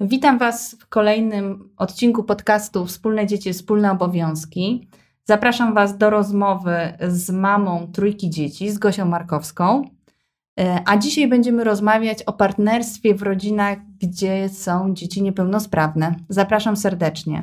Witam Was w kolejnym odcinku podcastu Wspólne Dzieci, Wspólne Obowiązki. Zapraszam Was do rozmowy z mamą trójki dzieci, z Gosią Markowską. E, a dzisiaj będziemy rozmawiać o partnerstwie w rodzinach, gdzie są dzieci niepełnosprawne. Zapraszam serdecznie.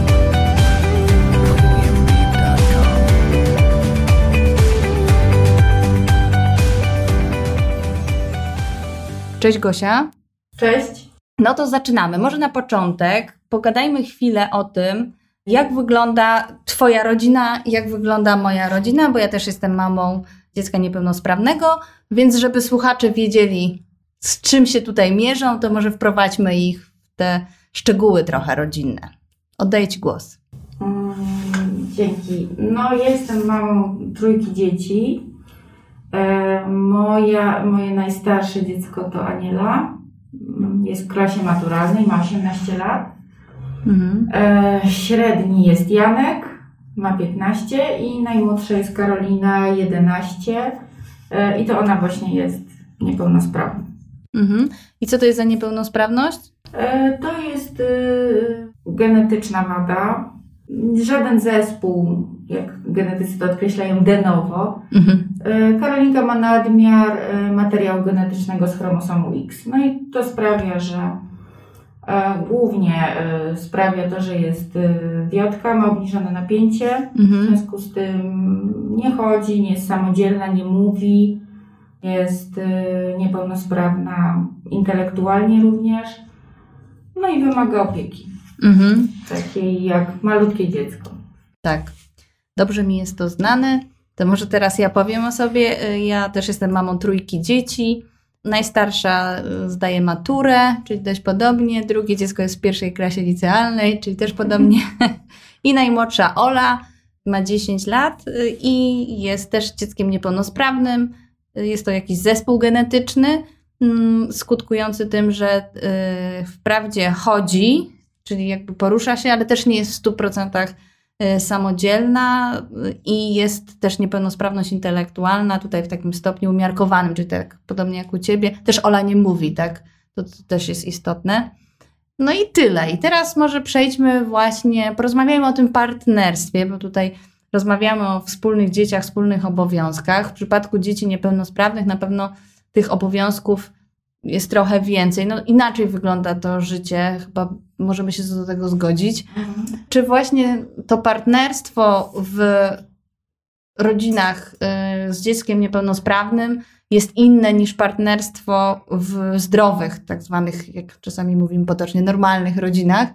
Cześć Gosia. Cześć. No to zaczynamy. Może na początek pogadajmy chwilę o tym, jak wygląda Twoja rodzina jak wygląda moja rodzina, bo ja też jestem mamą dziecka niepełnosprawnego, więc żeby słuchacze wiedzieli, z czym się tutaj mierzą, to może wprowadźmy ich w te szczegóły trochę rodzinne. Oddaję Ci głos. Mm, dzięki. No, jestem mamą trójki dzieci. E, moja, moje najstarsze dziecko to Aniela. Jest w klasie maturalnej, ma 18 lat. Mhm. E, średni jest Janek, ma 15 i najmłodsza jest Karolina, 11. E, I to ona właśnie jest niepełnosprawna. Mhm. I co to jest za niepełnosprawność? To jest y, genetyczna wada. Żaden zespół jak genetycy to określają, de novo. Mhm. E, Karolinka ma nadmiar e, materiału genetycznego z chromosomu X. No i to sprawia, że e, głównie sprawia to, że jest wiotka, ma obniżone napięcie, mhm. w związku z tym nie chodzi, nie jest samodzielna, nie mówi, jest niepełnosprawna intelektualnie również, no i wymaga opieki. Mhm. Takiej jak malutkie dziecko. Tak. Dobrze mi jest to znane. To może teraz ja powiem o sobie. Y, ja też jestem mamą trójki dzieci. Najstarsza y, zdaje maturę, czyli dość podobnie. Drugie dziecko jest w pierwszej klasie licealnej, czyli też podobnie. I najmłodsza Ola ma 10 lat y, i jest też dzieckiem niepełnosprawnym. Jest to jakiś zespół genetyczny, mm, skutkujący tym, że wprawdzie chodzi, czyli jakby porusza się, ale też nie jest w 100% Y, samodzielna i jest też niepełnosprawność intelektualna, tutaj w takim stopniu umiarkowanym, czyli tak podobnie jak u ciebie. Też Ola nie mówi, tak? To, to też jest istotne. No i tyle. I teraz może przejdźmy właśnie, porozmawiajmy o tym partnerstwie, bo tutaj rozmawiamy o wspólnych dzieciach, wspólnych obowiązkach. W przypadku dzieci niepełnosprawnych na pewno tych obowiązków jest trochę więcej. No inaczej wygląda to życie, chyba możemy się do tego zgodzić. Mhm. Czy właśnie to partnerstwo w rodzinach y, z dzieckiem niepełnosprawnym jest inne niż partnerstwo w zdrowych, tak zwanych, jak czasami mówimy potocznie, normalnych rodzinach?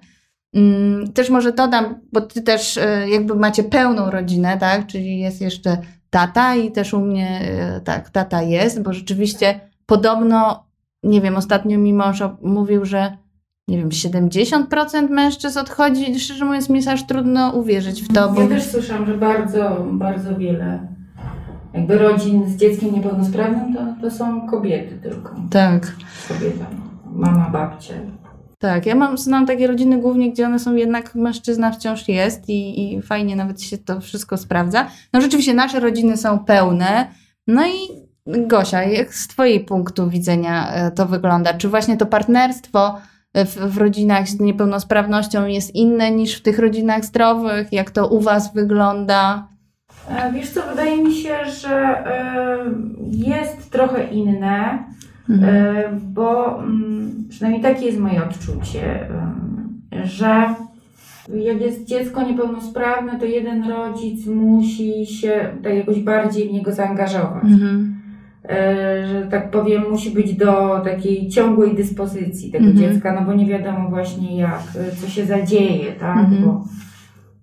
Mm, też może dodam, bo ty też y, jakby macie pełną rodzinę, tak? Czyli jest jeszcze tata i też u mnie y, tak, tata jest, bo rzeczywiście podobno nie wiem, ostatnio mi mąż mówił, że nie wiem, 70% mężczyzn odchodzi. Szczerze mówiąc, mi jest aż trudno uwierzyć w to. Bo... Ja też słyszałam, że bardzo, bardzo wiele jakby rodzin z dzieckiem niepełnosprawnym to, to są kobiety tylko. Tak. Kobieta, mama, babcia. Tak, ja mam, znam takie rodziny głównie, gdzie one są jednak, mężczyzna wciąż jest i, i fajnie nawet się to wszystko sprawdza. No rzeczywiście nasze rodziny są pełne, no i Gosia, jak z Twojej punktu widzenia e, to wygląda? Czy właśnie to partnerstwo w, w, rodzinach z niepełnosprawnością jest inne niż w tych rodzinach zdrowych? Jak to u Was wygląda? E, wiesz co, wydaje mi się, że e, jest trochę inne, mhm. bo mm, przynajmniej takie jest moje odczucie, że jak jest dziecko niepełnosprawne, to jeden rodzic musi się tak jakoś bardziej w niego zaangażować. Mhm. E, że tak powiem, musi być do takiej ciągłej dyspozycji tego mhm. dziecka, no bo nie wiadomo właśnie jak, e, co się zadzieje, tak? Mhm. Bo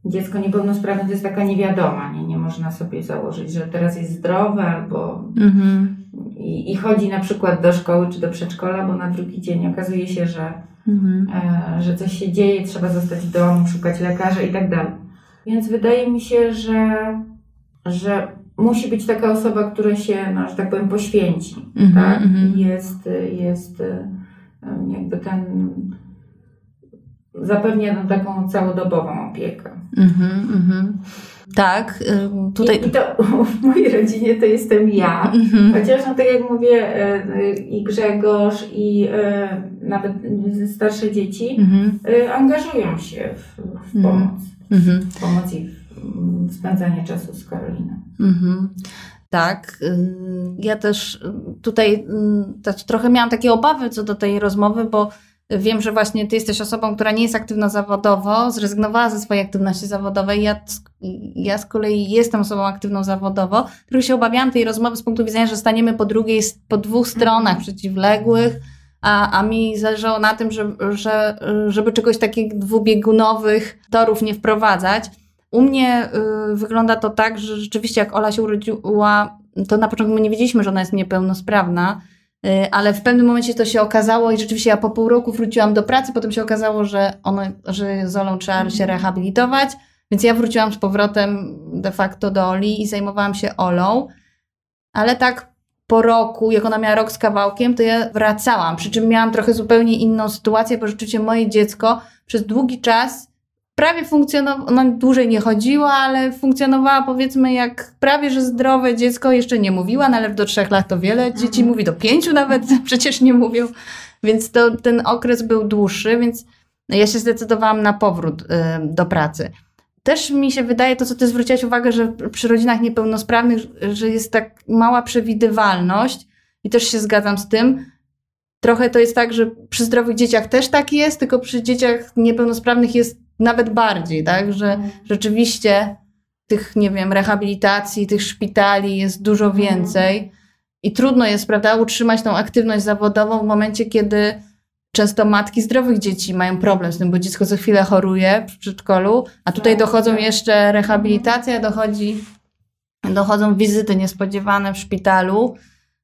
dziecko niepełnosprawne to jest taka niewiadoma, nie, nie można sobie założyć, że teraz jest zdrowe albo mhm. i, i, chodzi na przykład do szkoły czy do przedszkola, bo na drugi dzień okazuje się, że, mhm. e, że coś się dzieje, trzeba zostać w domu, szukać lekarza i tak dalej. Więc wydaje mi się, że, że musi być taka osoba, która się, no, że tak powiem, poświęci. Mhm, tak? Mhm. Jest, jest e, jakby ten zapewnia nam taką całodobową opiekę. Mhm, mhm. Tak, y, tutaj. I, I, to w mojej rodzinie to jestem ja. Mhm. Chociaż, no, tak jak mówię, y, i Grzegorz, i y, nawet starsze dzieci mhm. angażują się w, w pomoc. W pomoc i w spędzanie czasu z Karoliną. Mhm. Tak. Ja też tutaj trochę miałam takie obawy co do tej rozmowy, bo Wiem, że właśnie ty jesteś osobą, która nie jest aktywna zawodowo, zrezygnowała ze swojej aktywności zawodowej. Ja, ja z kolei jestem osobą aktywną zawodowo. Trochę się obawiałam tej rozmowy z punktu widzenia, że staniemy po drugiej, po dwóch stronach przeciwległych, a, a mi zależało na tym, że, że, żeby czegoś takich dwubiegunowych torów nie wprowadzać. U mnie y, wygląda to tak, że rzeczywiście jak Ola się urodziła, to na początku my nie wiedzieliśmy, że ona jest niepełnosprawna Y, ale w pewnym momencie to się okazało i rzeczywiście ja po pół roku wróciłam do pracy, potem się okazało, że, ono, że z Olą trzeba się rehabilitować, więc ja wróciłam z powrotem de facto do Oli i zajmowałam się Olą, ale tak po roku, jak ona miała rok z kawałkiem, to ja wracałam, przy czym miałam trochę zupełnie inną sytuację, bo rzeczywiście moje dziecko przez długi czas prawie funkcjonowała, ona dłużej nie chodziła, ale funkcjonowała powiedzmy jak prawie, że zdrowe dziecko, jeszcze nie mówiła, no ale do trzech lat to wiele dzieci mhm. mówi, do pięciu nawet przecież nie mówią, więc to, ten okres był dłuższy, więc ja się zdecydowałam na powrót y, do pracy. Też mi się wydaje, to co ty zwróciłaś uwagę, że przy rodzinach niepełnosprawnych, że jest tak mała przewidywalność i też się zgadzam z tym, Trochę to jest tak, że przy zdrowych dzieciach też tak jest, tylko przy dzieciach niepełnosprawnych jest nawet bardziej, tak? Że mhm. rzeczywiście tych, nie wiem, rehabilitacji, tych szpitali jest dużo mhm. więcej i trudno jest, prawda, utrzymać tą aktywność zawodową w momencie, kiedy często matki zdrowych dzieci mają problem z tym, bo dziecko co chwilę choruje w przedszkolu, a tutaj tak, dochodzą tak. jeszcze rehabilitacja, dochodzi, dochodzą wizyty niespodziewane w szpitalu,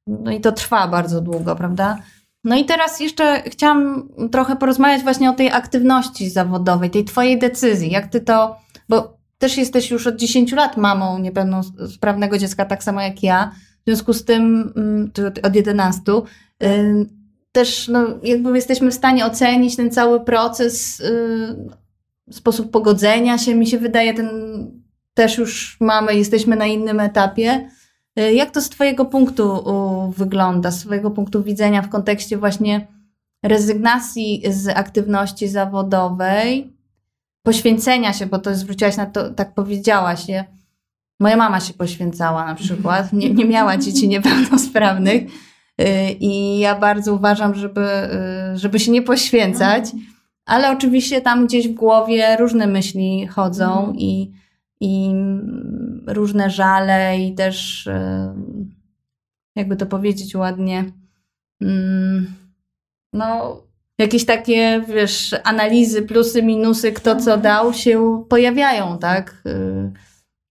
no i to trwa bardzo długo, prawda? No i teraz jeszcze chciałam trochę porozmawiać właśnie o tej aktywności zawodowej, tej twojej decyzji. Jak ty to, bo też jesteś już od 10 lat mamą niepełnosprawnego dziecka, tak samo jak ja. W związku z tym, mm, od 11, też no, jakby jesteśmy w stanie ocenić ten cały proces, y, sposób pogodzenia się, mi się wydaje, ten też już mamy, jesteśmy na innym etapie. Y, jak to z Twojego punktu wygląda, z Twojego punktu widzenia w kontekście właśnie rezygnacji z aktywności zawodowej, poświęcenia się, bo to zwróciłaś na to, tak powiedziałaś, je. Moja mama się poświęcała na przykład, nie, nie miała dzieci niepełnosprawnych y, i ja bardzo uważam, żeby, y, żeby się nie poświęcać, ale oczywiście tam gdzieś w głowie różne myśli chodzą mhm. i i różne żale i też e, jakby to powiedzieć ładnie mm, no jakieś takie, wiesz, analizy, plusy, minusy, kto co dał się pojawiają, tak? E,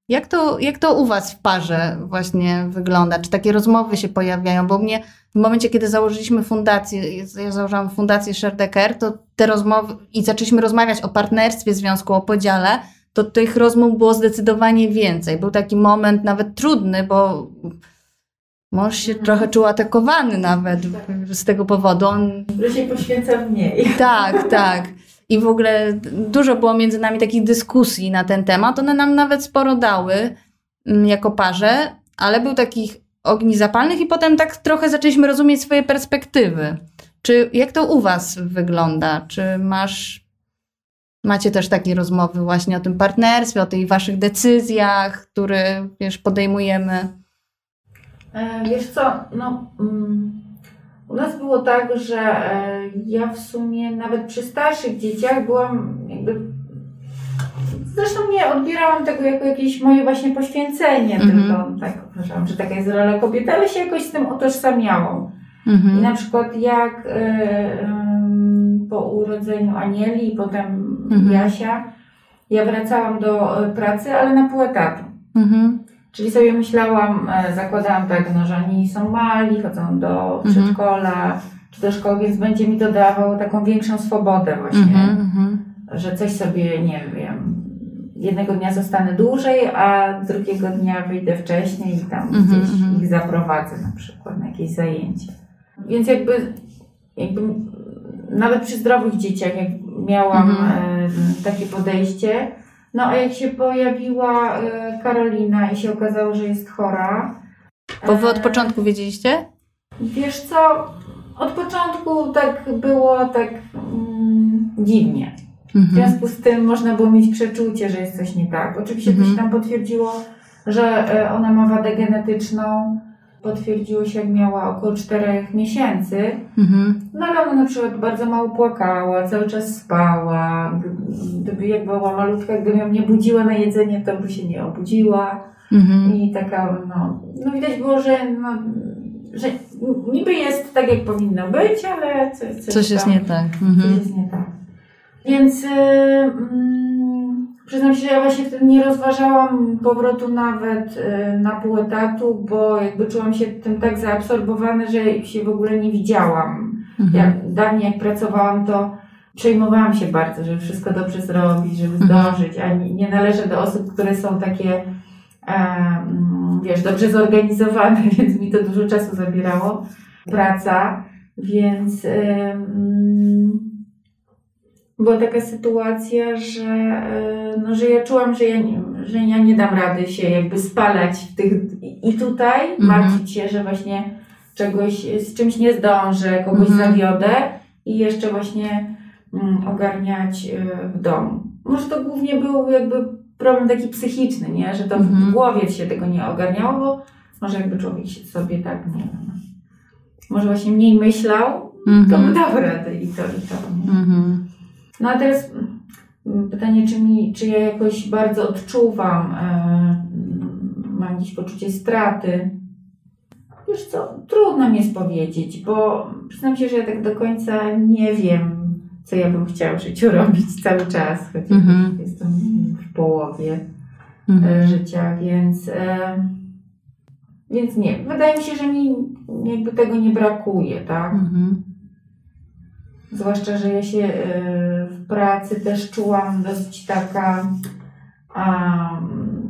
jak to, jak to u Was w parze właśnie wygląda? Czy takie rozmowy się pojawiają? Bo mnie w momencie, kiedy założyliśmy fundację, ja założyłam fundację Sharedecker, to te rozmowy i zaczęliśmy rozmawiać o partnerstwie związku, o podziale, to tych rozmów było zdecydowanie więcej. Był taki moment nawet trudny, bo mąż się mhm. trochę czuł atakowany nawet z tego powodu. On... Że się poświęca mniej. Tak, tak. I w ogóle dużo było między nami takich dyskusji na ten temat. One nam nawet sporo dały mm, jako parze, ale był takich ogni zapalnych i potem tak trochę zaczęliśmy rozumieć swoje perspektywy. Czy jak to u was wygląda? Czy masz Macie też takie rozmowy właśnie o tym partnerstwie, o tych waszych decyzjach, które wiesz, podejmujemy? E, wiesz co, no, um, u nas było tak, że e, ja w sumie nawet przy starszych dzieciach byłam jakby Zresztą nie odbierałam tego jako jakieś moje właśnie poświęcenie, mm -hmm. tylko tak uważałam, że taka jest rola kobiety, ale się jakoś z tym otożsamiałam. Mm -hmm. I na przykład jak y, po urodzeniu Anieli i potem mhm. Jasia, ja wracałam do e, pracy, ale na pół etatu. Mhm. Czyli sobie myślałam, e, zakładałam tak, no, że oni są mali, chodzą do mhm. przedszkola czy do szkoły, więc będzie mi to dawało taką większą swobodę właśnie, mhm, mhm. że coś sobie, nie wiem, jednego dnia zostanę dłużej, a drugiego dnia wyjdę wcześniej i tam mhm, gdzieś ich zaprowadzę na przykład na jakieś zajęcie. Więc jakby, jakby nawet przy zdrowych dzieciach, jak miałam e, takie podejście, no a jak się pojawiła e, Karolina i się okazało, że jest chora. Bo wy od e, początku wiedzieliście? Wiesz co, od początku tak było tak mm, dziwnie. Mhm. W związku z tym można było mieć przeczucie, że jest coś nie tak. Oczywiście mhm. to się tam potwierdziło, że ona ma wadę genetyczną. Potwierdziło się, jak miała około 4 miesięcy. Mhm. No ale ona na przykład bardzo mało płakała, cały czas spała. Gdyby jak była malutka, gdybym ją nie budziła na jedzenie, to by się nie obudziła. Mhm. I taka, no, no widać było, że, no, że niby jest tak, jak powinno być, ale coś, coś, coś jest nie tak. Mhm. Coś jest nie tak. Więc yy, przyznam się, że ja właśnie wtedy nie rozważałam powrotu nawet yy, na pół etatu, bo jakby czułam się tym tak zaabsorbowana, że się w ogóle nie widziałam. Mhm. Jak, dawniej jak pracowałam, to przejmowałam się bardzo, żeby wszystko dobrze zrobić, żeby mhm. zdążyć, a nie, nie należę do osób, które są takie wiesz, dobrze zorganizowane, więc mi to dużo czasu zabierało, praca, więc była taka sytuacja, że, e, no, że ja czułam, że ja, nie, że ja nie dam rady się jakby spalać w tych i tutaj, mhm. martwić się, że właśnie czegoś, z czymś nie zdążę, kogoś mhm. zawiodę i jeszcze właśnie mm, ogarniać e, w domu. Może to głównie był jakby problem taki psychiczny, nie? Że to mhm. w głowie się tego nie ogarniało, bo może jakby człowiek się sobie tak, nie wiem, może właśnie mniej myślał, to by dał radę i to, i to. Nie? No a teraz mm, pytanie, czy, mi, czy ja jakoś bardzo odczuwam, e, mam jakieś poczucie straty. Wiesz co, trudno mi jest powiedzieć, bo przyznam się, że ja tak do końca nie wiem, co ja bym chciała w życiu robić cały czas, chociaż mm -hmm. jestem w połowie mm -hmm. życia, więc, e, więc nie. Wydaje mi się, że mi jakby tego nie brakuje, tak? Mm -hmm. Zwłaszcza, że ja się pracy też czułam dosyć taka. Um,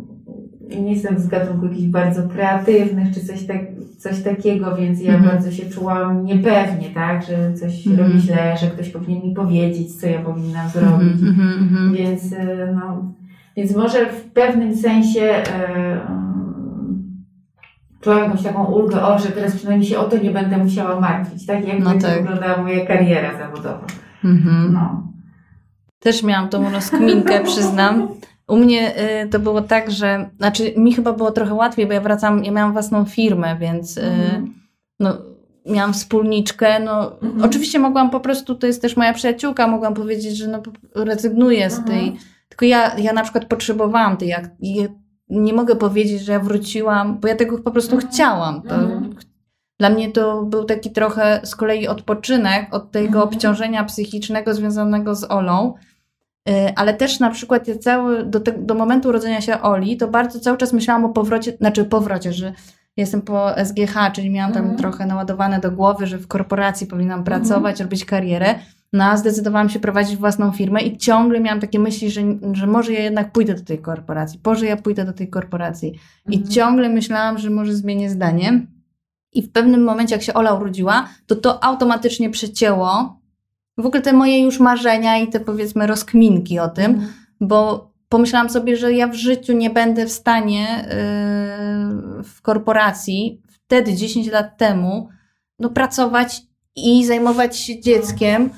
nie jestem z gatunku jakichś bardzo kreatywnych czy coś, tak, coś takiego, więc ja mm -hmm. bardzo się czułam niepewnie, tak, że coś mm -hmm. robię źle, że ktoś powinien mi powiedzieć, co ja powinnam zrobić. Mm -hmm. Więc, e, no, więc może w pewnym sensie e, czułam jakąś taką ulgę, o, że teraz przynajmniej się o to nie będę musiała martwić, tak? Jak no będzie tak. wyglądała moja kariera zawodowa. Mhm. No. Też miałam tą rozkminkę, przyznam. U mnie y, to było tak, że, znaczy mi chyba było trochę łatwiej, bo ja wracam, ja miałam własną firmę, więc y, mhm. no, miałam wspólniczkę, no mhm. oczywiście mogłam po prostu, to jest też moja przyjaciółka, mogłam powiedzieć, że no rezygnuję z mhm. tej, tylko ja, ja na przykład potrzebowałam tej, nie mogę powiedzieć, że ja wróciłam, bo ja tego po prostu mhm. chciałam. To, mhm. Dla mnie to był taki trochę z kolei odpoczynek od tego mhm. obciążenia psychicznego związanego z Olą. Y, ale też na przykład ja cały, do, te, do momentu urodzenia się Oli, to bardzo cały czas myślałam o powrocie, znaczy powrocie, że jestem po SGH, czyli miałam tam trochę naładowane do głowy, że w korporacji powinnam pracować, robić karierę. No a zdecydowałam się prowadzić własną firmę i ciągle miałam takie myśli, że, że może ja jednak pójdę do tej korporacji, może ja pójdę do tej korporacji. I mhm. ciągle myślałam, że może zmienię zdanie. I w pewnym momencie, jak się Ola urodziła, to to automatycznie przecięło w ogóle te moje już marzenia i te powiedzmy rozkminki o tym, mhm. bo pomyślałam sobie, że ja w życiu nie będę w stanie yy, w korporacji wtedy, 10 lat temu, no, pracować i zajmować się dzieckiem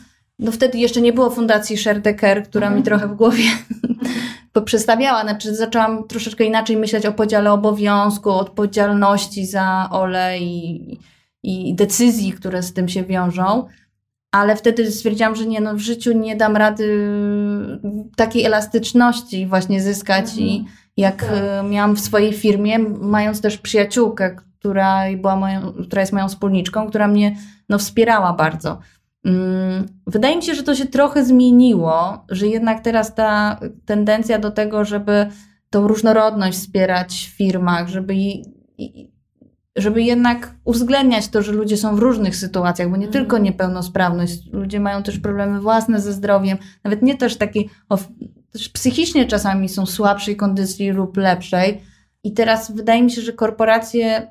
no wtedy jeszcze nie było fundacji Sherdecker, która mi mhm. trochę w głowie poprzestawiała. Znaczy zaczęłam troszeczkę inaczej myśleć o podziale obowiązku, odpowiedzialności za Ole i, i decyzji, które z tym się wiążą. Ale wtedy stwierdziłam, że nie, no w życiu nie dam rady takiej elastyczności właśnie zyskać mhm. i jak tak. E, miałam w swojej firmie, mając też przyjaciółkę, która, była moją, która jest moją wspólniczką, która mnie no, wspierała bardzo Mm, wydaje mi się, że to się trochę zmieniło, że jednak teraz ta tendencja do tego, żeby tą różnorodność wspierać w firmach, żeby, żeby jednak uwzględniać to, że ludzie są w różnych sytuacjach, bo nie mhm. tylko niepełnosprawność, ludzie mają też problemy własne ze zdrowiem, nawet nie też takie, też psychicznie czasami są słabszej kondycji lub lepszej. I teraz wydaje mi się, że korporacje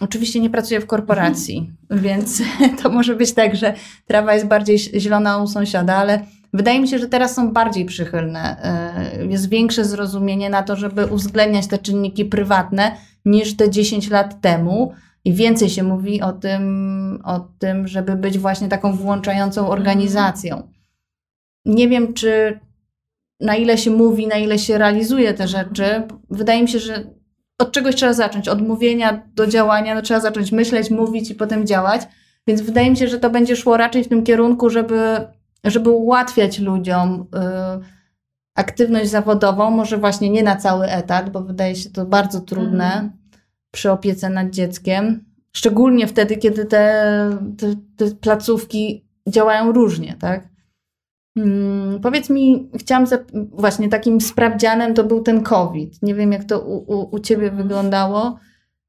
Oczywiście nie pracuję w korporacji, mhm. więc to może być tak, że trawa jest bardziej zielona u sąsiada, ale wydaje mi się, że teraz są bardziej przychylne. E, jest większe zrozumienie na to, żeby uwzględniać te czynniki prywatne niż te 10 lat temu. I więcej się mówi o tym, o tym, żeby być właśnie taką włączającą mhm. organizacją. Nie wiem, czy na ile się mówi, na ile się realizuje te rzeczy. Wydaje mi się, że od czegoś trzeba zacząć. Od mówienia do działania, no trzeba zacząć myśleć, mówić i potem działać. Więc wydaje mi się, że to będzie szło raczej w tym kierunku, żeby, żeby ułatwiać ludziom y, aktywność zawodową. Może właśnie nie na cały etat, bo wydaje się to bardzo trudne mhm. przy opiece nad dzieckiem. Szczególnie wtedy, kiedy te, te, te placówki działają różnie, tak? Hmm, powiedz mi, chciałam, właśnie takim sprawdzianem to był ten COVID. Nie wiem, jak to u, u, u Ciebie wyglądało.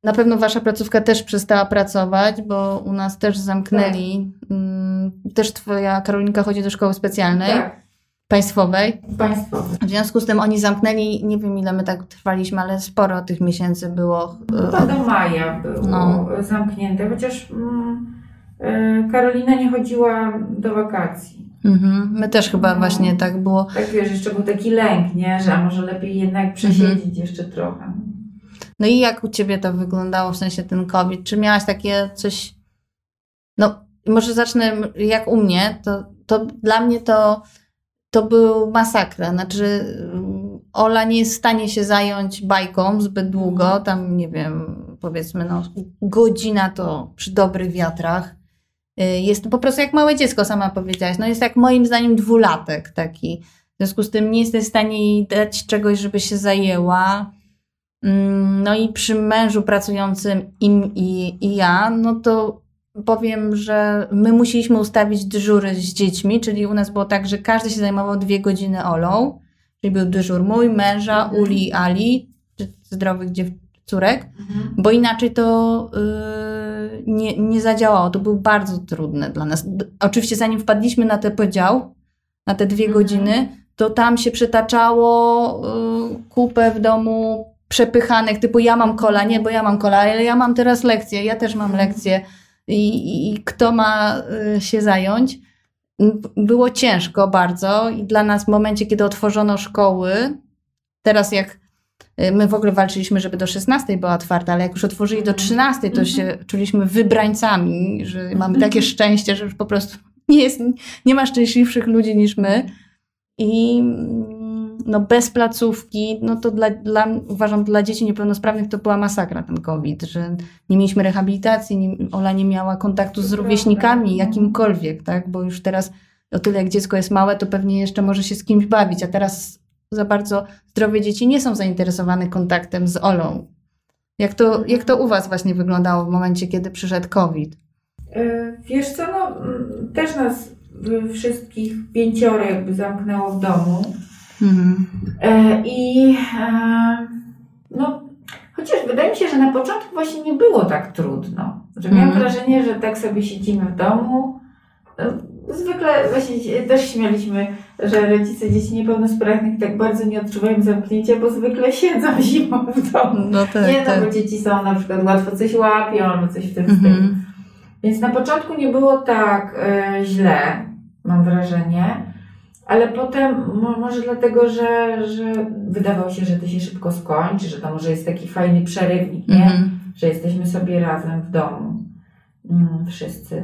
Na pewno Wasza placówka też przestała pracować, bo u nas też zamknęli. Tak. Hmm, też Twoja Karolinka chodzi do szkoły specjalnej. Tak. Państwowej. Państwowej. W związku z tym oni zamknęli, nie wiem ile my tak trwaliśmy, ale sporo tych miesięcy było. No do maja było no. zamknięte, chociaż mm, e, Karolina nie chodziła do wakacji. Mhm. My też chyba no. właśnie tak było. Tak wiesz, jeszcze był taki lęk, nie? Że może lepiej jednak przesiedzieć mhm. jeszcze trochę. No i jak u Ciebie to wyglądało, w sensie ten COVID? Czy miałaś takie coś, no może zacznę jak u mnie, to, to dla mnie to, to był masakra. Znaczy Ola nie jest w stanie się zająć bajką zbyt długo, mhm. tam nie wiem, powiedzmy no godzina to przy dobrych wiatrach. Y, jest po prostu jak małe dziecko, sama powiedziałaś. No jest jak moim zdaniem dwulatek taki. W związku z tym nie jesteś w stanie jej dać czegoś, żeby się zajęła. Mm, no i przy mężu pracującym im i, i ja, no to powiem, że my musieliśmy ustawić dyżury z dziećmi, czyli u nas było tak, że każdy się zajmował dwie godziny Olą, czyli był dyżur mój, męża, mhm. Uli i Ali, zdrowych dziew córek, mhm. bo inaczej to yy, nie, nie zadziałało. To był bardzo trudne dla nas. Oczywiście zanim wpadliśmy na ten podział, na te dwie mhm. godziny, to tam się przytaczało yy, kupę w domu przepychanek, typu ja mam kola, nie, bo ja mam kola, ale ja mam teraz lekcję, ja też mam mhm. lekcję i, i kto ma y, się zająć. Było ciężko bardzo i dla nas w momencie, kiedy otworzono szkoły, teraz jak y, my w ogóle walczyliśmy, żeby do 16 była otwarta, ale jak już otworzyli do 13, to się mhm. czuliśmy wybrańcami, że mamy takie szczęście, że już po prostu nie, jest, nie ma szczęśliwszych ludzi niż my. I no bez placówki, no to dla, dla, uważam, dla dzieci niepełnosprawnych to była masakra ten COVID, że nie mieliśmy rehabilitacji, nie, Ola nie miała kontaktu z rówieśnikami jakimkolwiek, tak, bo już teraz o tyle jak dziecko jest małe, to pewnie jeszcze może się z kimś bawić, a teraz za bardzo zdrowe dzieci nie są zainteresowane kontaktem z Olą. Jak to, jak to u Was właśnie wyglądało w momencie, kiedy przyszedł COVID? E, wiesz co, no, też nas wszystkich pięcioro jakby zamknęło w domu. Mhm. E, I e, no, chociaż wydaje mi się, że na początku właśnie nie było tak trudno. Że miałam mhm. wrażenie, że tak sobie siedzimy w domu. E, zwykle właśnie też śmialiśmy, że rodzice dzieci niepełnosprawnych tak bardzo nie odczuwają zamknięcia, bo zwykle siedzą zimą w domu. No tak, nie, no tak. bo dzieci są na przykład łatwo coś łapią albo coś w tym mhm. stylu. Więc na początku nie było tak e, źle, mam wrażenie. Ale potem, może dlatego, że, że wydawało się, że to się szybko skończy, że to może jest taki fajny przerywnik, nie? Mm-hmm. Że jesteśmy sobie razem w domu. Mm, wszyscy.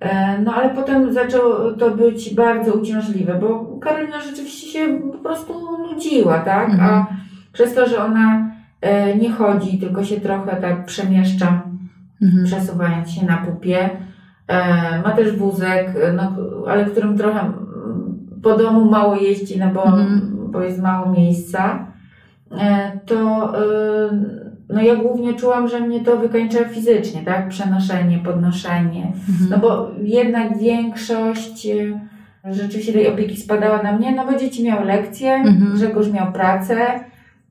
E, no ale potem zaczęło to być bardzo uciążliwe, bo Karolina rzeczywiście się po prostu nudziła, tak? Mm-hmm. A przez to, że ona e, nie chodzi, tylko się trochę tak przemieszcza, mm-hmm. przesuwając się na pupie. E, ma też wózek, no, ale którym trochę po domu mało jeździ, no bo, mhm. bo jest mało miejsca. e, to no ja głównie czułam, że mnie to wykańcza fizycznie, tak? Przenoszenie, podnoszenie. Mhm. No bo jednak większość rzeczywiście tej opieki spadała na mnie, no bo dzieci miały lekcje, mhm. Grzegorz miał pracę,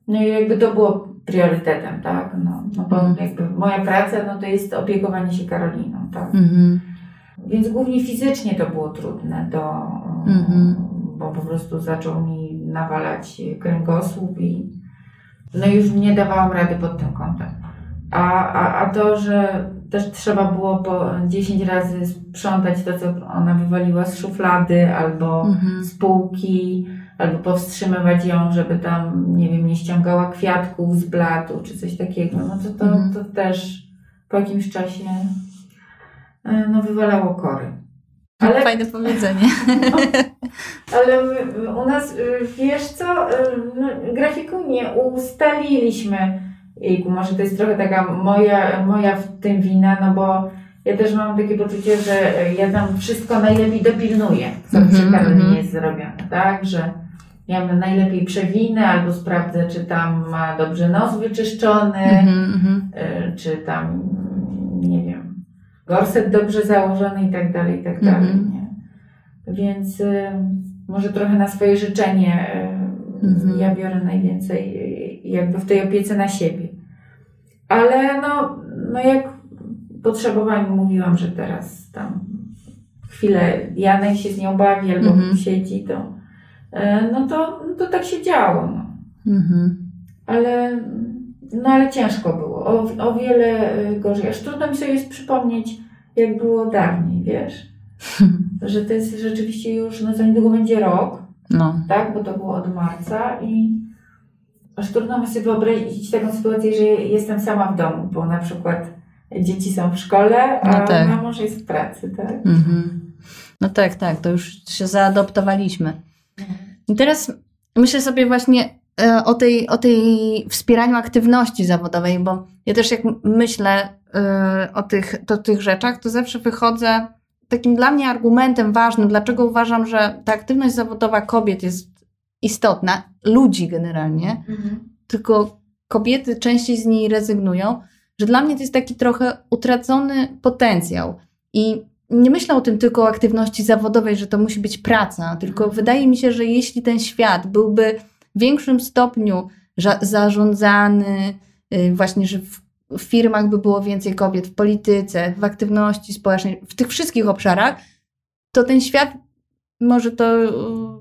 no i jakby to było priorytetem, tak? No, no bo mhm. jakby moja praca, no to jest opiekowanie się Karoliną, tak? Mhm. Więc głównie fizycznie to było trudne, do, mhm. bo po prostu zaczął mi nawalać kręgosłup i no już nie dawałam rady pod tym kątem. A, a, a to, że też trzeba było po 10 razy sprzątać to, co ona wywaliła z szuflady albo mhm. z półki, albo powstrzymywać ją, żeby tam, nie wiem, nie ściągała kwiatków z blatu czy coś takiego, no to to, mhm. to też po jakimś czasie e, no, wywalało kory. Ale, Fajne powiedzenie. No, ale u nas, y, wiesz co, y, no, grafiku nie ustaliliśmy. Jejku, może to jest trochę taka moja, moja w tym wina, no bo ja też mam takie poczucie, że ja tam wszystko najlepiej dopilnuję, co mm -hmm, mm -hmm. jest zrobione, tak? Że ja najlepiej przewinę albo sprawdzę, czy tam ma dobrze nos wyczyszczony, mm -hmm, czy tam, nie wiem, gorset dobrze założony i tak dalej, i tak dalej, nie? Więc y, może trochę na swoje życzenie y, ja biorę najwięcej y, jakby w tej opiece na siebie. Ale no, no jak potrzebowałam, mówiłam, że teraz tam chwilę Janek się z nią bawi albo mm-hmm. siedzi, to e, no to, no to tak się działo. No. Mm-hmm. Ale, no ale ciężko było. O, o wiele e, gorzej. Aż trudno mi sobie jest przypomnieć, jak było dawniej, wiesz? że to jest rzeczywiście już, no za niedługo będzie rok, no. tak? Bo to było od marca i aż trudno mi sobie wyobrazić taką sytuację, że jestem sama w domu, bo na przykład dzieci są w szkole, a no tak. mąż jest w pracy, tak? Mhm. No tak, tak, to już się zaadoptowaliśmy. I teraz myślę sobie właśnie o tej, o tej wspieraniu aktywności zawodowej, bo ja też jak myślę e, o tych, o tych rzeczach, to zawsze wychodzę takim dla mnie argumentem ważnym, dlaczego uważam, że ta aktywność zawodowa kobiet jest istotna, ludzi generalnie, mhm. tylko kobiety częściej z niej rezygnują, że dla mnie to jest taki trochę utracony potencjał. I nie myślę o tym tylko o aktywności zawodowej, że to musi być praca, tylko mhm. wydaje mi się, że jeśli ten świat byłby w większym stopniu zarządzany, y, właśnie, że w, firmach by było więcej kobiet, w polityce, w aktywności społecznej, w tych wszystkich obszarach, to ten świat może to y,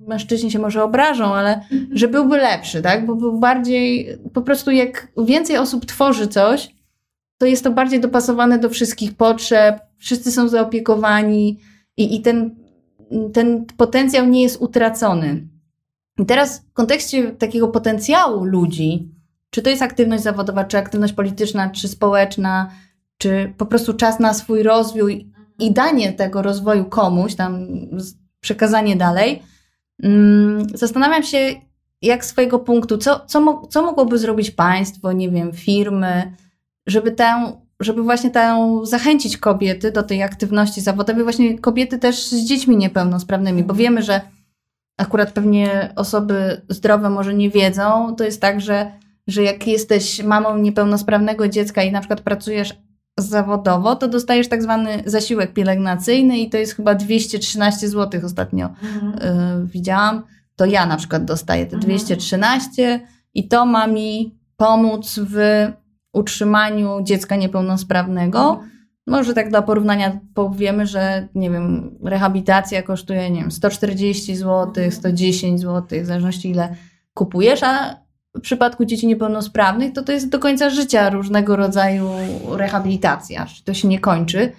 mężczyźni się może obrażą, ale mhm. że byłby lepszy, tak? Bo był bardziej, po prostu jak więcej osób tworzy coś, to jest to bardziej dopasowane do wszystkich potrzeb, wszyscy są zaopiekowani i, i ten, ten potencjał nie jest utracony. I teraz w kontekście takiego potencjału ludzi, czy to jest aktywność zawodowa, czy aktywność polityczna, czy społeczna, czy po prostu czas na swój rozwój i danie tego rozwoju komuś, tam przekazanie dalej, mm, zastanawiam się, jak swojego punktu, co, co, co mogłoby zrobić państwo, nie wiem, firmy, żeby tę, żeby właśnie tę zachęcić kobiety do tej aktywności zawodowej, właśnie kobiety też z dziećmi niepełnosprawnymi, bo wiemy, że akurat pewnie osoby zdrowe może nie wiedzą, to jest tak, że, że jak jesteś mamą niepełnosprawnego dziecka i na przykład pracujesz zawodowo, to dostajesz tak zwany zasiłek pielęgnacyjny i to jest chyba 213 zł ostatnio mhm. y, widziałam. To ja na przykład dostaję te mhm. 213 i to ma mi pomóc w utrzymaniu dziecka niepełnosprawnego. Mhm. Może tak dla porównania powiemy, że nie wiem, rehabilitacja kosztuje, nie wiem, 140 zł, 110 zł, w zależności ile kupujesz, a w przypadku dzieci niepełnosprawnych to to jest do końca życia różnego rodzaju rehabilitacja, to się nie kończy.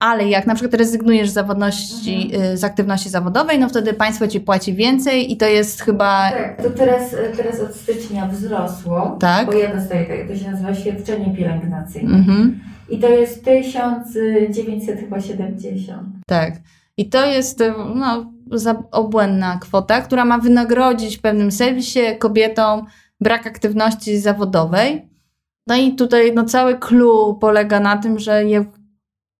Ale jak na przykład rezygnujesz z, zawodności, mhm. Y, z aktywności zawodowej, no wtedy państwo ci płaci więcej i to jest chyba. Tak, to teraz, teraz od stycznia wzrosło. Tak. Bo ja dostaję, tak, to się nazywa świadczenie pielęgnacyjne. Mhm. I to jest 1970. Tak. I to jest no, obłędna kwota, która ma wynagrodzić w pewnym sensie kobietom brak aktywności zawodowej. No i tutaj no, cały clue polega na tym, że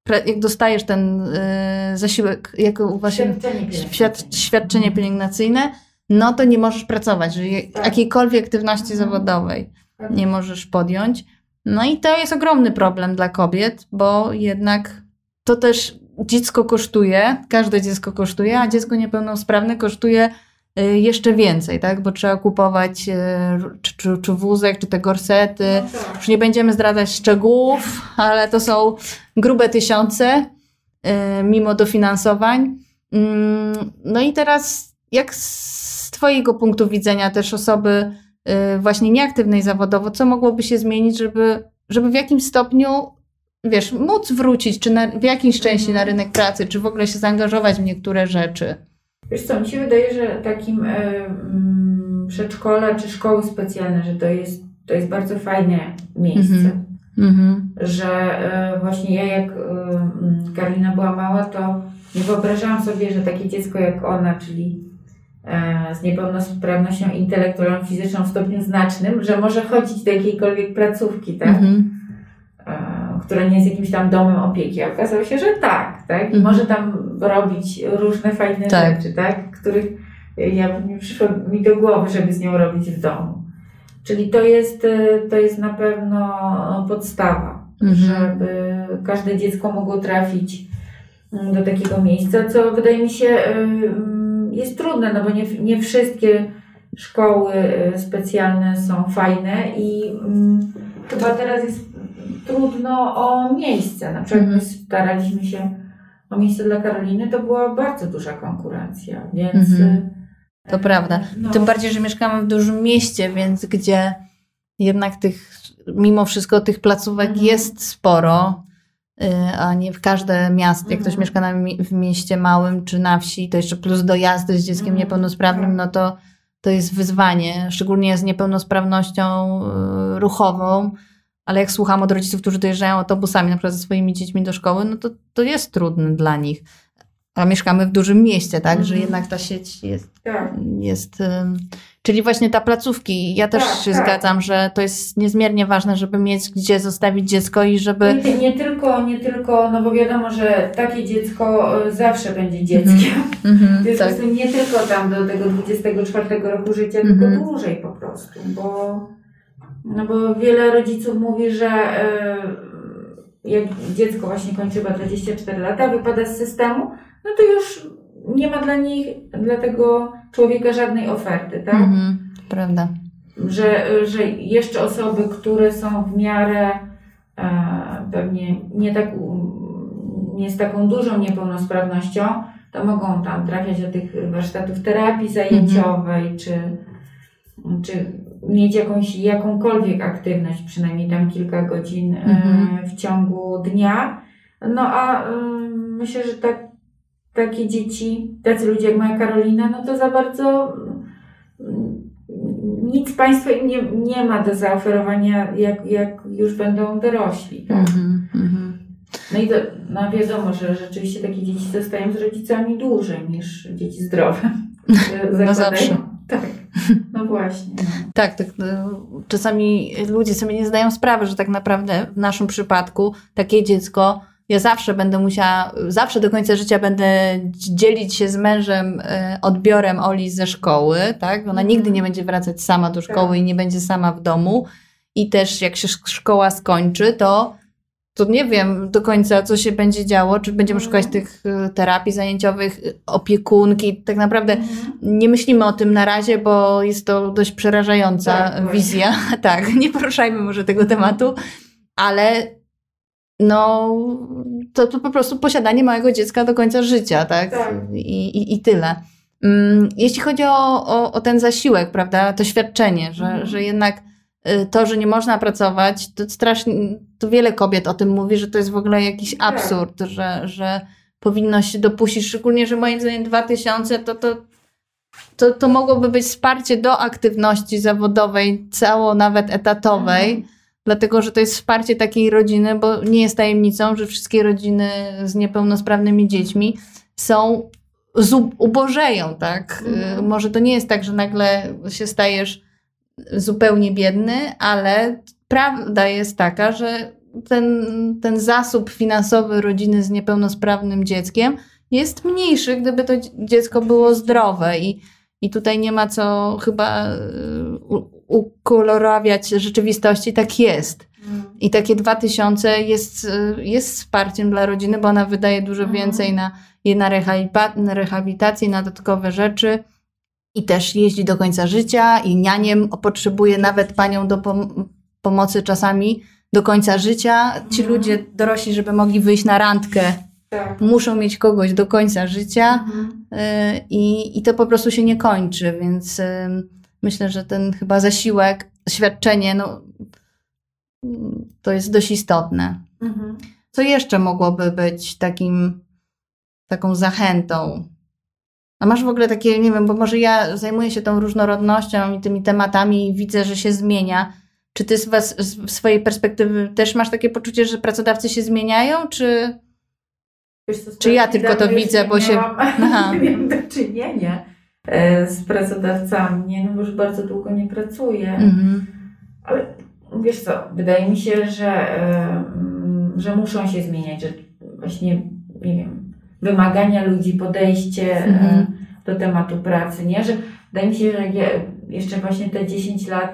jak dostajesz ten y, zasiłek, jako właśnie świadczenie pielęgnacyjne. świadczenie pielęgnacyjne, no to nie możesz pracować, że Tak. jakiejkolwiek aktywności Mhm. zawodowej nie możesz podjąć. No i to jest ogromny problem dla kobiet, bo jednak to też dziecko kosztuje, każde dziecko kosztuje, a dziecko niepełnosprawne kosztuje jeszcze więcej, tak? Bo trzeba kupować y, czy, czy, czy wózek, czy te gorsety. No tak. Już nie będziemy zdradzać szczegółów, ale to są grube tysiące, y, mimo dofinansowań. Mm, No i teraz, jak z Twojego punktu widzenia, też osoby y, właśnie nieaktywnej zawodowo, co mogłoby się zmienić, żeby, żeby w jakimś stopniu, wiesz, móc wrócić, czy na, w jakiejś części na rynek pracy, czy w ogóle się zaangażować w niektóre rzeczy? Wiesz co, mi się wydaje, że takim e, mm, przedszkola czy szkoły specjalne, że to jest, to jest bardzo fajne miejsce. Mhm. Mhm. Że e, właśnie ja jak e, mm, Karolina była mała, to nie wyobrażałam sobie, że takie dziecko jak ona, czyli z niepełnosprawnością intelektualną, fizyczną w stopniu znacznym, że może chodzić do jakiejkolwiek placówki, tak? Mhm. E, która nie jest jakimś tam domem opieki. A okazało się, że tak, tak? I Mhm. może tam robić różne fajne Tak. rzeczy, tak? Których ja nie przyszło mi do głowy, żeby z nią robić w domu. Czyli to jest, e, to jest na pewno podstawa, Mhm. żeby każde dziecko mogło trafić mm, do takiego miejsca, co wydaje mi się e, mm, jest trudne, no bo nie, nie wszystkie szkoły e, specjalne są fajne i mm, chyba teraz jest trudno o miejsce. Na przykład my Mhm. staraliśmy się o miejsce dla Karoliny, to była bardzo duża konkurencja, więc... Mhm. e, To prawda. No, Tym bardziej, że mieszkamy w dużym mieście, więc gdzie jednak tych, mimo wszystko tych placówek Mhm. jest sporo, y, a nie w każde miasto. Jak ktoś mieszka na, w mieście małym czy na wsi, to jeszcze plus dojazdy z dzieckiem Mhm. niepełnosprawnym, no to, to jest wyzwanie, szczególnie z niepełnosprawnością y, ruchową. Ale jak słucham od rodziców, którzy dojeżdżają autobusami, na przykład ze swoimi dziećmi do szkoły, no to, to jest trudne dla nich. A mieszkamy w dużym mieście, tak? Że Mhm. jednak ta sieć jest Tak. jest. Czyli właśnie ta placówki. Ja też Tak, się tak. zgadzam, że to jest niezmiernie ważne, żeby mieć gdzie zostawić dziecko i żeby. Nie, nie, tylko, nie tylko, no bo wiadomo, że takie dziecko e, zawsze będzie dzieckiem. Mhm, W związku tak. z tym nie tylko tam do tego 24 roku życia, Mhm. tylko dłużej po prostu, bo, no bo wiele rodziców mówi, że e, jak dziecko właśnie kończy chyba 24 lata, wypada z systemu, no to już nie ma dla nich, dla tego człowieka żadnej oferty, tak? Mhm, prawda. że, że jeszcze osoby, które są w miarę e, pewnie nie, tak, nie z taką dużą niepełnosprawnością, to mogą tam trafiać do tych warsztatów terapii zajęciowej, czy, czy mieć jakąś, jakąkolwiek aktywność, przynajmniej tam kilka godzin e, Mhm. w ciągu dnia. No a e, myślę, że tak, takie dzieci, tacy ludzie jak moja Karolina, no to za bardzo mm, nic państwo im nie, nie ma do zaoferowania, jak, jak już będą dorośli. Tak? No i to, no wiadomo, że rzeczywiście takie dzieci zostają z rodzicami dłużej niż dzieci zdrowe. Zakładają. zawsze. Tak, no właśnie. Tak, tak. no, Czasami ludzie sobie nie zdają sprawy, że tak naprawdę w naszym przypadku takie dziecko. Ja zawsze będę musiała, zawsze do końca życia będę dzielić się z mężem e, odbiorem Oli ze szkoły, tak? Ona Mhm. nigdy nie będzie wracać sama do szkoły Tak. i nie będzie sama w domu. I też jak się sz- szkoła skończy, to, to nie wiem do końca, co się będzie działo, czy będziemy szukać tych e, terapii zajęciowych, e, opiekunki. Tak naprawdę Mhm. nie myślimy o tym na razie, bo jest to dość przerażająca Tak, właśnie. wizja. tak, nie poruszajmy może tego tematu, ale no, to, to po prostu posiadanie małego dziecka do końca życia, tak? Tak. I, i, I tyle. Mm, Jeśli chodzi o, o, o ten zasiłek, prawda, to świadczenie, że, Mhm. że jednak y, to, że nie można pracować, to strasznie, to wiele kobiet o tym mówi, że to jest w ogóle jakiś Tak. absurd, że, że powinno się dopuścić, szczególnie, że moim zdaniem 2000 to, to, to, to mogłoby być wsparcie do aktywności zawodowej, cało nawet etatowej, Mhm. dlatego że to jest wsparcie takiej rodziny, bo nie jest tajemnicą, że wszystkie rodziny z niepełnosprawnymi dziećmi są zu- ubożeją, tak? Mhm. Y, Może to nie jest tak, że nagle się stajesz zupełnie biedny, ale prawda jest taka, że ten, ten zasób finansowy rodziny z niepełnosprawnym dzieckiem jest mniejszy, gdyby to dzie- dziecko było zdrowe i i tutaj nie ma co chyba ukolorawiać rzeczywistości, tak jest. I takie 2000 jest, jest wsparciem dla rodziny, bo ona wydaje dużo mhm. więcej na, na rehabilitację, na dodatkowe rzeczy. I też jeździ do końca życia i nianiem potrzebuje nawet panią do pom pomocy czasami do końca życia. Ci mhm. ludzie dorośli, żeby mogli wyjść na randkę, tak. muszą mieć kogoś do końca życia mhm. y i, i to po prostu się nie kończy, więc y myślę, że ten chyba zasiłek, świadczenie, no to jest dość istotne. Mhm. Co jeszcze mogłoby być takim, taką zachętą? A masz w ogóle takie, nie wiem, bo może ja zajmuję się tą różnorodnością i tymi tematami i widzę, że się zmienia. Czy ty z, was, z swojej perspektywy też masz takie poczucie, że pracodawcy się zmieniają, czy, co, czy ja tylko to widzę, bo się... Nie mam do czynienia e, z pracodawcami, nie? no bo już bardzo długo nie pracuję. Mhm. Ale wiesz co, wydaje mi się, że, że muszą się zmieniać, że właśnie, nie wiem, wymagania ludzi, podejście e, mhm. do tematu pracy, nie? Że wydaje mi się, że jeszcze właśnie te 10 lat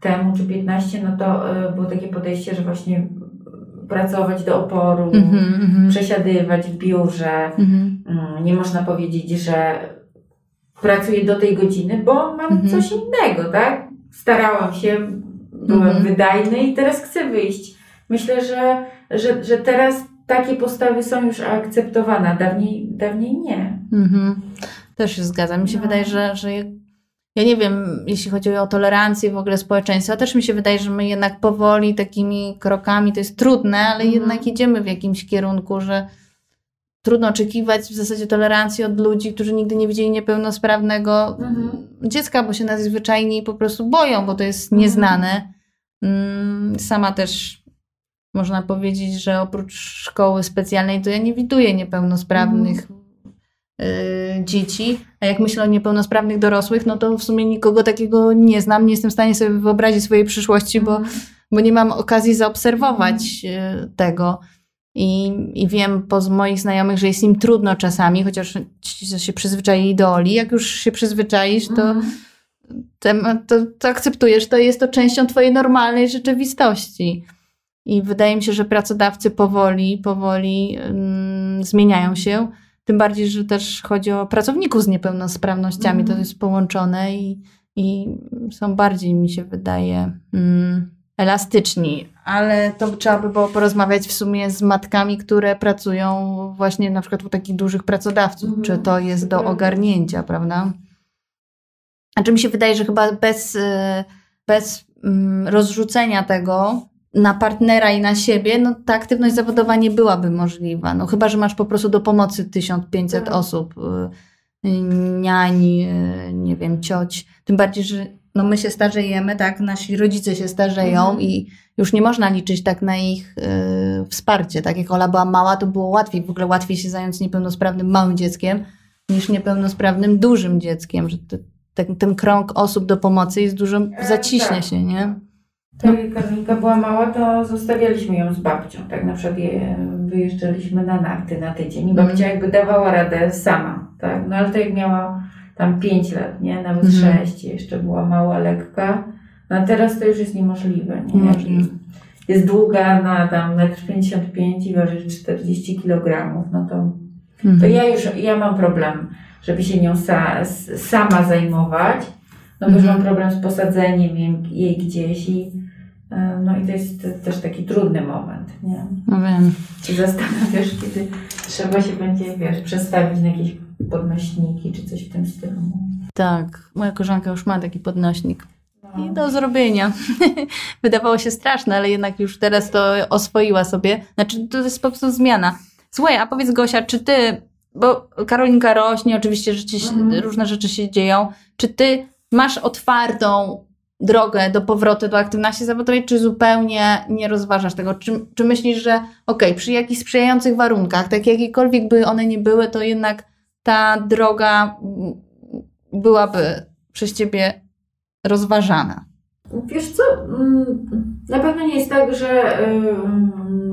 temu, czy 15, no to e, było takie podejście, że właśnie pracować do oporu, mm-hmm, przesiadywać w biurze. Mm-hmm. Nie można powiedzieć, że pracuję do tej godziny, bo mam mm-hmm. coś innego, tak? Starałam się, byłem mhm. wydajny i teraz chcę wyjść. Myślę, że, że, że teraz takie postawy są już akceptowane, dawniej, dawniej nie. Mhm. Też się zgadzam. Mi się no. wydaje, że, że ja nie wiem, jeśli chodzi o tolerancję w ogóle społeczeństwa, też mi się wydaje, że my jednak powoli takimi krokami, to jest trudne, ale mhm. jednak idziemy w jakimś kierunku, że trudno oczekiwać w zasadzie tolerancji od ludzi, którzy nigdy nie widzieli niepełnosprawnego mhm. dziecka, bo się najzwyczajniej po prostu boją, bo to jest mhm. nieznane. Mm, sama też można powiedzieć, że oprócz szkoły specjalnej to ja nie widuję niepełnosprawnych y, dzieci. A jak myślę o niepełnosprawnych dorosłych, no to w sumie nikogo takiego nie znam. Nie jestem w stanie sobie wyobrazić swojej przyszłości, bo, mhm. bo nie mam okazji zaobserwować y, tego. I, I wiem po moich znajomych, że jest im trudno czasami, chociaż się przyzwyczaili do Oli. Jak już się przyzwyczaisz, to, mhm. to, to akceptujesz, to jest to częścią twojej normalnej rzeczywistości. I wydaje mi się, że pracodawcy powoli, powoli mm, zmieniają się. Tym bardziej, że też chodzi o pracowników z niepełnosprawnościami. To mhm. jest połączone i, i są bardziej, mi się wydaje, mm, elastyczni. Ale to trzeba by było porozmawiać w sumie z matkami, które pracują właśnie na przykład u takich dużych pracodawców. Mhm. Czy to jest do ogarnięcia, prawda? Znaczy mi się wydaje, że chyba bez, y, bez mm, rozrzucenia tego na partnera i na siebie, no ta aktywność zawodowa nie byłaby możliwa. No chyba, że masz po prostu do pomocy 1500 tak. osób, y, niań, y, nie wiem, cioć. Tym bardziej, że no my się starzejemy, tak, nasi rodzice się starzeją mhm. i już nie można liczyć tak na ich y, wsparcie. Tak jak Ola była mała, to było łatwiej, w ogóle łatwiej się zająć niepełnosprawnym małym dzieckiem niż niepełnosprawnym dużym dzieckiem, że ten, ten krąg osób do pomocy jest dużo, e, zaciśnie tak. się, nie? Tak, jak Karolinka była mała, to zostawialiśmy ją z babcią. Tak na przykład je, wyjeżdżaliśmy na narty na tydzień i babcia jakby dawała radę sama, tak? No ale to jak miała tam 5 lat, nie? Nawet mhm. 6, jeszcze była mała, lekka. No a teraz to już jest niemożliwe, nie? Mhm. Jest długa na tam 1,55 m i waży 40 kg, no to, mhm. to ja już, ja mam problem, żeby się nią sa, sama zajmować, no bo już mam mhm. problem z posadzeniem jej gdzieś i e, no i to jest też taki trudny moment, nie? No wiem. Się zastanawiasz, kiedy trzeba się będzie, wiesz, przestawić na jakieś podnośniki czy coś w tym stylu. Tak, moja koleżanka już ma taki podnośnik. No. I do zrobienia. Wydawało się straszne, ale jednak już teraz to oswoiła sobie. Znaczy, to jest po prostu zmiana. Słuchaj, a powiedz Gosia, czy ty, bo Karolinka rośnie, oczywiście rzeczy, mhm. różne rzeczy się dzieją, czy ty masz otwartą drogę do powrotu do aktywności zawodowej, czy zupełnie nie rozważasz tego? Czy, czy myślisz, że okej, okay, przy jakichś sprzyjających warunkach, tak jakiekolwiek by one nie były, to jednak ta droga byłaby przez ciebie rozważana? Wiesz co, mm, na pewno nie jest tak, że,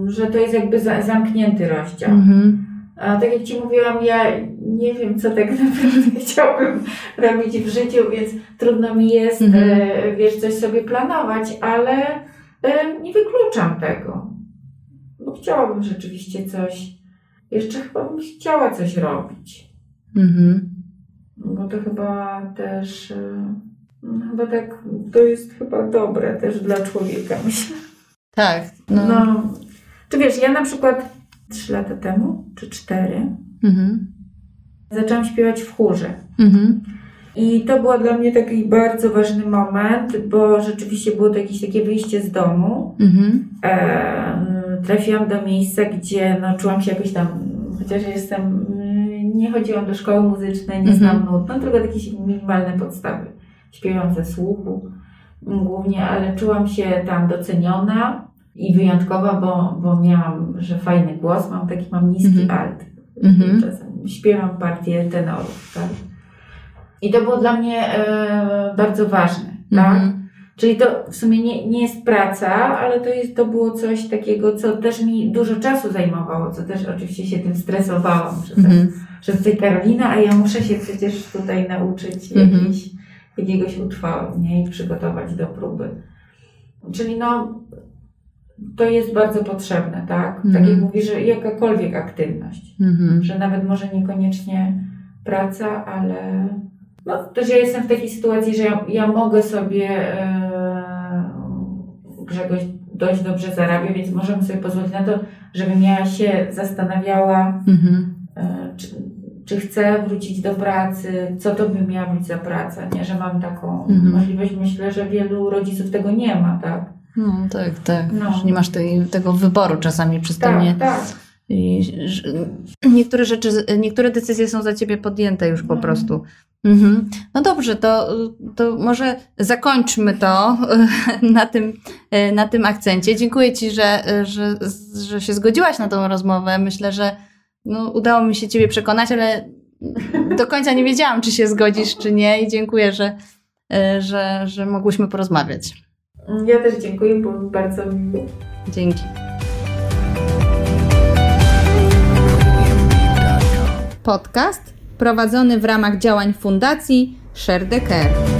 że to jest jakby zamknięty rozdział. Mhm. A tak jak Ci mówiłam, ja nie wiem, co tak naprawdę chciałbym robić w życiu, więc trudno mi jest, Mhm. e, wiesz, coś sobie planować, ale e, nie wykluczam tego. Bo chciałabym rzeczywiście coś, jeszcze chyba bym chciała coś robić. Mhm. Bo to chyba też, e, no, chyba tak, to jest chyba dobre też dla człowieka, myślę. Tak. No. No, czy wiesz, ja na przykład trzy lata temu, czy cztery, Mhm. zaczęłam śpiewać w chórze. Mhm. I to był dla mnie taki bardzo ważny moment, bo rzeczywiście było to jakieś takie wyjście z domu. Mhm. E, trafiłam do miejsca, gdzie no, czułam się jakoś tam, chociaż jestem, nie chodziłam do szkoły muzycznej, nie znam Mhm. nut, no tylko jakieś minimalne podstawy. Śpiewam ze słuchu głównie, ale czułam się tam doceniona i wyjątkowa, bo, bo miałam, że fajny głos, mam taki, mam niski Mhm. alt. Mhm. Czasem śpiewam partię tenorów, tak? I to było dla mnie e, bardzo ważne, tak? Mhm. Czyli to w sumie nie, nie jest praca, ale to, jest, to było coś takiego, co też mi dużo czasu zajmowało, co też oczywiście się tym stresowałam, że, Mhm. że tutaj Karolina, a ja muszę się przecież tutaj nauczyć Mhm. jakiś, jakiegoś utworu nie? i przygotować do próby. Czyli no, to jest bardzo potrzebne, tak? Tak Mhm. jak mówisz, że jakakolwiek aktywność Mhm. że nawet może niekoniecznie praca, ale no, też ja jestem w takiej sytuacji, że ja, ja mogę sobie e, Grzegorz dość dobrze zarabia, więc możemy sobie pozwolić na to, żebym ja się zastanawiała, Mhm. e, czy, czy chcę wrócić do pracy, co to by miała być za praca, nie, że mam taką Mhm. możliwość. Myślę, że wielu rodziców tego nie ma, tak? No tak, tak. No. Nie masz tej, tego wyboru czasami przez to Tak, nie. tak. I, niektóre rzeczy, niektóre decyzje są za ciebie podjęte już po Mhm. prostu. Mhm. No dobrze, to, to może zakończmy to na tym, na tym akcencie. Dziękuję Ci, że, że, że się zgodziłaś na tą rozmowę. Myślę, że no, udało mi się Ciebie przekonać, ale do końca nie wiedziałam, czy się zgodzisz, czy nie. I dziękuję, że, że, że mogłyśmy porozmawiać. Ja też dziękuję, było mi bardzo miło. Dzięki. Podcast prowadzony w ramach działań Fundacji Share the Care.